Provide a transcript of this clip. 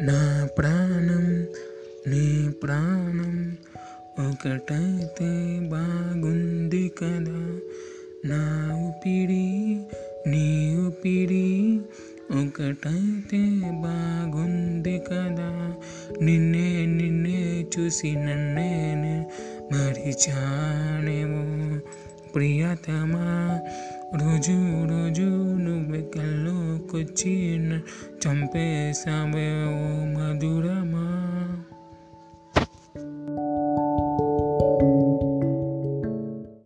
నా ప్రాణం నీ ప్రాణం ఒకటైతే బాగుంది కదా. నా ఊపిరి నీ ఊపిరి ఒకటైతే బాగుంది కదా. నిన్నే నిన్నే చూసి నన్నే మరిచానేమో. ప్రియతమా రోజు రోజు बिकलो कुछ चंपे सावे ओ मधु